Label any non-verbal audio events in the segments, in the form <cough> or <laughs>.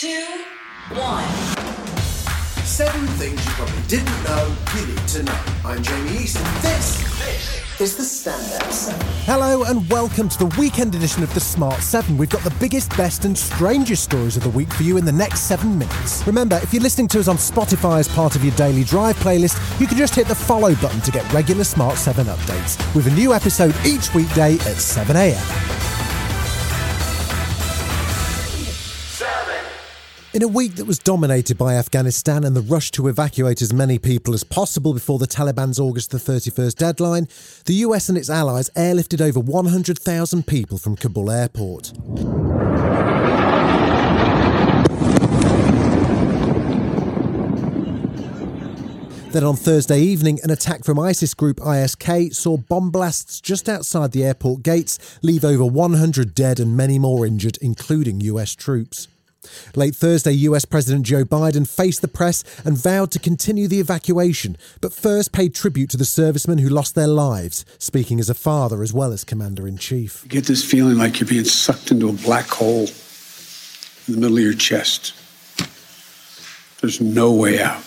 two, one. Seven things you probably didn't know you need to know. I'm Jamie East, and this, is the Standout 7. Hello and welcome to the weekend edition of the Smart 7. We've got the biggest, best, and strangest stories of the week for you in the next seven minutes. Remember, if you're listening to us on Spotify as part of your daily drive playlist, you can just hit the follow button to get regular Smart 7 updates, with a new episode each weekday at 7am. In a week that was dominated by Afghanistan and the rush to evacuate as many people as possible before the Taliban's August the 31st deadline, the US and its allies airlifted over 100,000 people from Kabul airport. Then on Thursday evening, an attack from ISIS group ISK saw bomb blasts just outside the airport gates leave over 100 dead and many more injured, including US troops. Late Thursday, US President Joe Biden faced the press and vowed to continue the evacuation, but first paid tribute to the servicemen who lost their lives, speaking as a father as well as commander in chief. You get this feeling like you're being sucked into a black hole in the middle of your chest. There's no way out.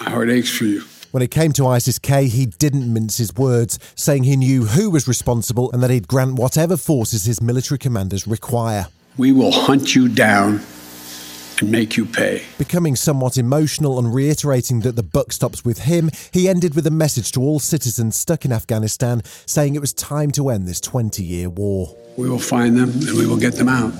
My heart aches for you. When it came to ISIS K, he didn't mince his words, saying he knew who was responsible and that he'd grant whatever forces his military commanders require. We will hunt you down and make you pay. Becoming somewhat emotional and reiterating that the buck stops with him, he ended with a message to all citizens stuck in Afghanistan saying it was time to end this 20 year war. We will find them and we will get them out.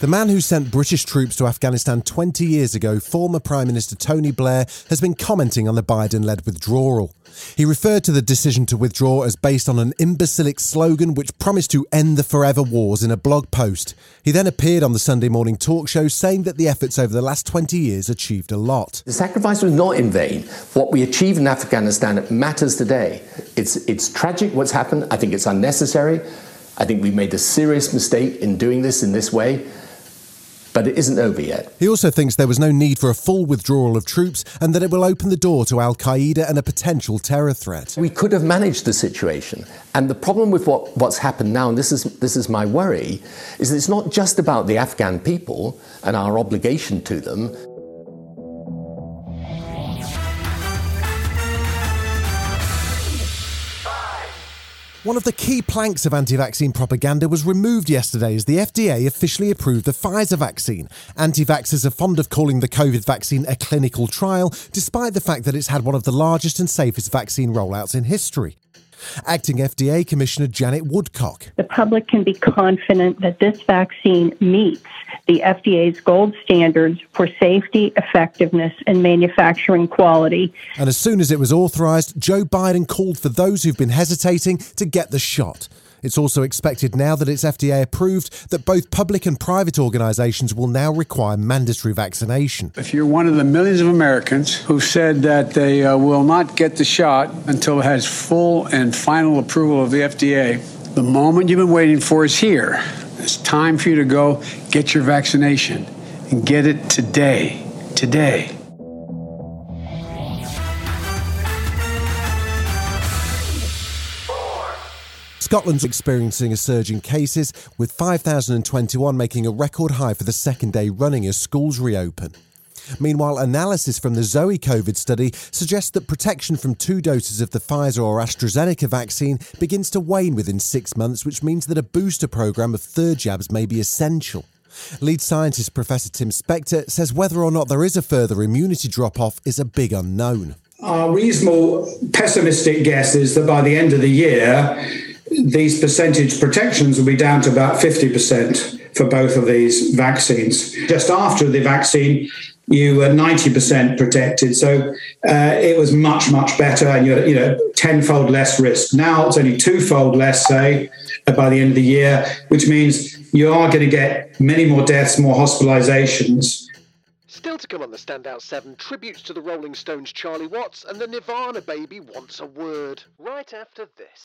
The man who sent British troops to Afghanistan 20 years ago, former Prime Minister Tony Blair, has been commenting on the Biden led withdrawal. He referred to the decision to withdraw as based on an imbecilic slogan which promised to end the forever wars in a blog post. He then appeared on the Sunday morning talk show saying that the efforts over the last 20 years achieved a lot. The sacrifice was not in vain. What we achieved in Afghanistan matters today. It's, it's tragic what's happened. I think it's unnecessary. I think we made a serious mistake in doing this in this way but it isn't over yet. He also thinks there was no need for a full withdrawal of troops and that it will open the door to Al Qaeda and a potential terror threat. We could have managed the situation. And the problem with what, what's happened now, and this is, this is my worry, is that it's not just about the Afghan people and our obligation to them. One of the key planks of anti vaccine propaganda was removed yesterday as the FDA officially approved the Pfizer vaccine. Anti vaxxers are fond of calling the COVID vaccine a clinical trial, despite the fact that it's had one of the largest and safest vaccine rollouts in history. Acting FDA Commissioner Janet Woodcock. The public can be confident that this vaccine meets the FDA's gold standards for safety, effectiveness, and manufacturing quality. And as soon as it was authorised, Joe Biden called for those who've been hesitating to get the shot. It's also expected now that it's FDA approved that both public and private organisations will now require mandatory vaccination. If you're one of the millions of Americans who said that they uh, will not get the shot until it has full and final approval of the FDA, the moment you've been waiting for is here. It's time for you to go get your vaccination and get it today. Today. Scotland's experiencing a surge in cases, with 5,021 making a record high for the second day running as schools reopen. Meanwhile, analysis from the Zoe COVID study suggests that protection from two doses of the Pfizer or AstraZeneca vaccine begins to wane within six months, which means that a booster program of third jabs may be essential. Lead scientist Professor Tim Spector says whether or not there is a further immunity drop off is a big unknown. Our reasonable pessimistic guess is that by the end of the year, these percentage protections will be down to about 50% for both of these vaccines. Just after the vaccine, you were 90% protected. So uh, it was much, much better, and you're, you know, tenfold less risk. Now it's only twofold less, say, by the end of the year, which means you are going to get many more deaths, more hospitalizations. Still to come on the Standout 7, tributes to the Rolling Stones' Charlie Watts and the Nirvana baby wants a word. Right after this.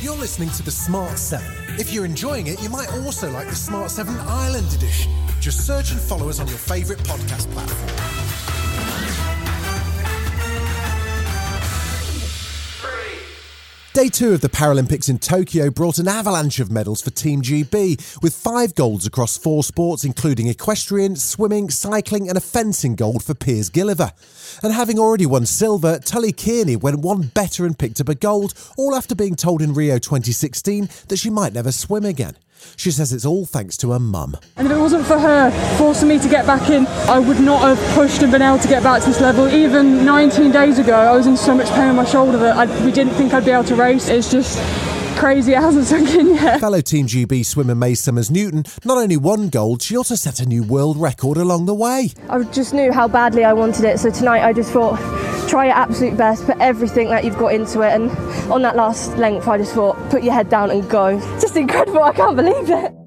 You're listening to the Smart 7. If you're enjoying it, you might also like the Smart 7 Ireland Edition. Just search and follow us on your favourite podcast platform. Day two of the Paralympics in Tokyo brought an avalanche of medals for Team GB, with five golds across four sports, including equestrian, swimming, cycling, and a fencing gold for Piers Gilliver. And having already won silver, Tully Kearney went one better and picked up a gold, all after being told in Rio 2016 that she might never swim again. She says it's all thanks to her mum. And if it wasn't for her forcing me to get back in, I would not have pushed and been able to get back to this level. Even 19 days ago, I was in so much pain in my shoulder that I, we didn't think I'd be able to race. It's just crazy. It hasn't <laughs> sunk in yet. Fellow Team GB swimmer Mae Summers Newton not only won gold, she also set a new world record along the way. I just knew how badly I wanted it, so tonight I just thought, try your absolute best, put everything that you've got into it, and on that last length, I just thought, put your head down and go. Just incredible, I can't believe it.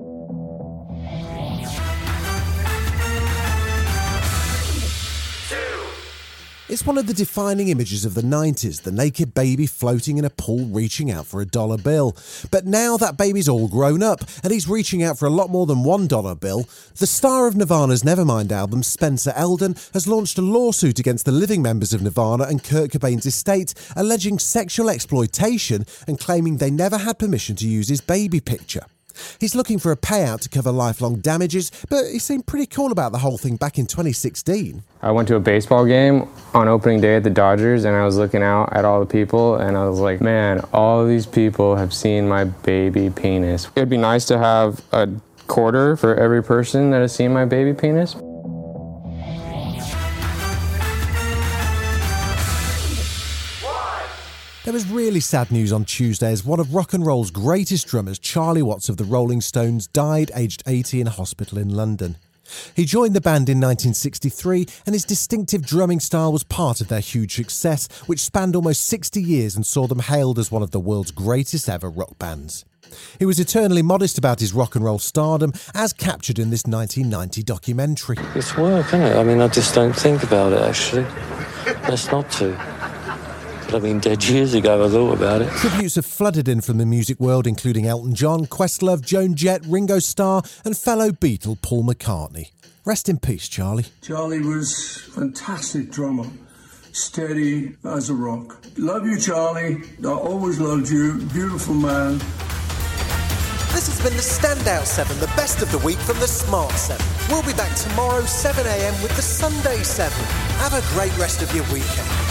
It's one of the defining images of the 90s, the naked baby floating in a pool reaching out for a dollar bill. But now that baby's all grown up and he's reaching out for a lot more than one dollar bill. The star of Nirvana's Nevermind album, Spencer Elden, has launched a lawsuit against the living members of Nirvana and Kurt Cobain's estate, alleging sexual exploitation and claiming they never had permission to use his baby picture. He's looking for a payout to cover lifelong damages, but he seemed pretty cool about the whole thing back in 2016. I went to a baseball game on opening day at the Dodgers and I was looking out at all the people and I was like, man, all these people have seen my baby penis. It'd be nice to have a quarter for every person that has seen my baby penis. There was really sad news on Tuesday as one of rock and roll's greatest drummers, Charlie Watts of the Rolling Stones, died aged 80 in a hospital in London. He joined the band in 1963 and his distinctive drumming style was part of their huge success, which spanned almost 60 years and saw them hailed as one of the world's greatest ever rock bands. He was eternally modest about his rock and roll stardom, as captured in this 1990 documentary. It's work, isn't it? I mean, I just don't think about it, actually. Best not to. But I mean, dead years ago, I thought about it. Tributes have flooded in from the music world, including Elton John, Questlove, Joan Jett, Ringo Starr, and fellow Beatle Paul McCartney. Rest in peace, Charlie. Charlie was fantastic drummer, steady as a rock. Love you, Charlie. I always loved you. Beautiful man. This has been the Standout 7, the best of the week from the Smart 7. We'll be back tomorrow, 7am, with the Sunday 7. Have a great rest of your weekend.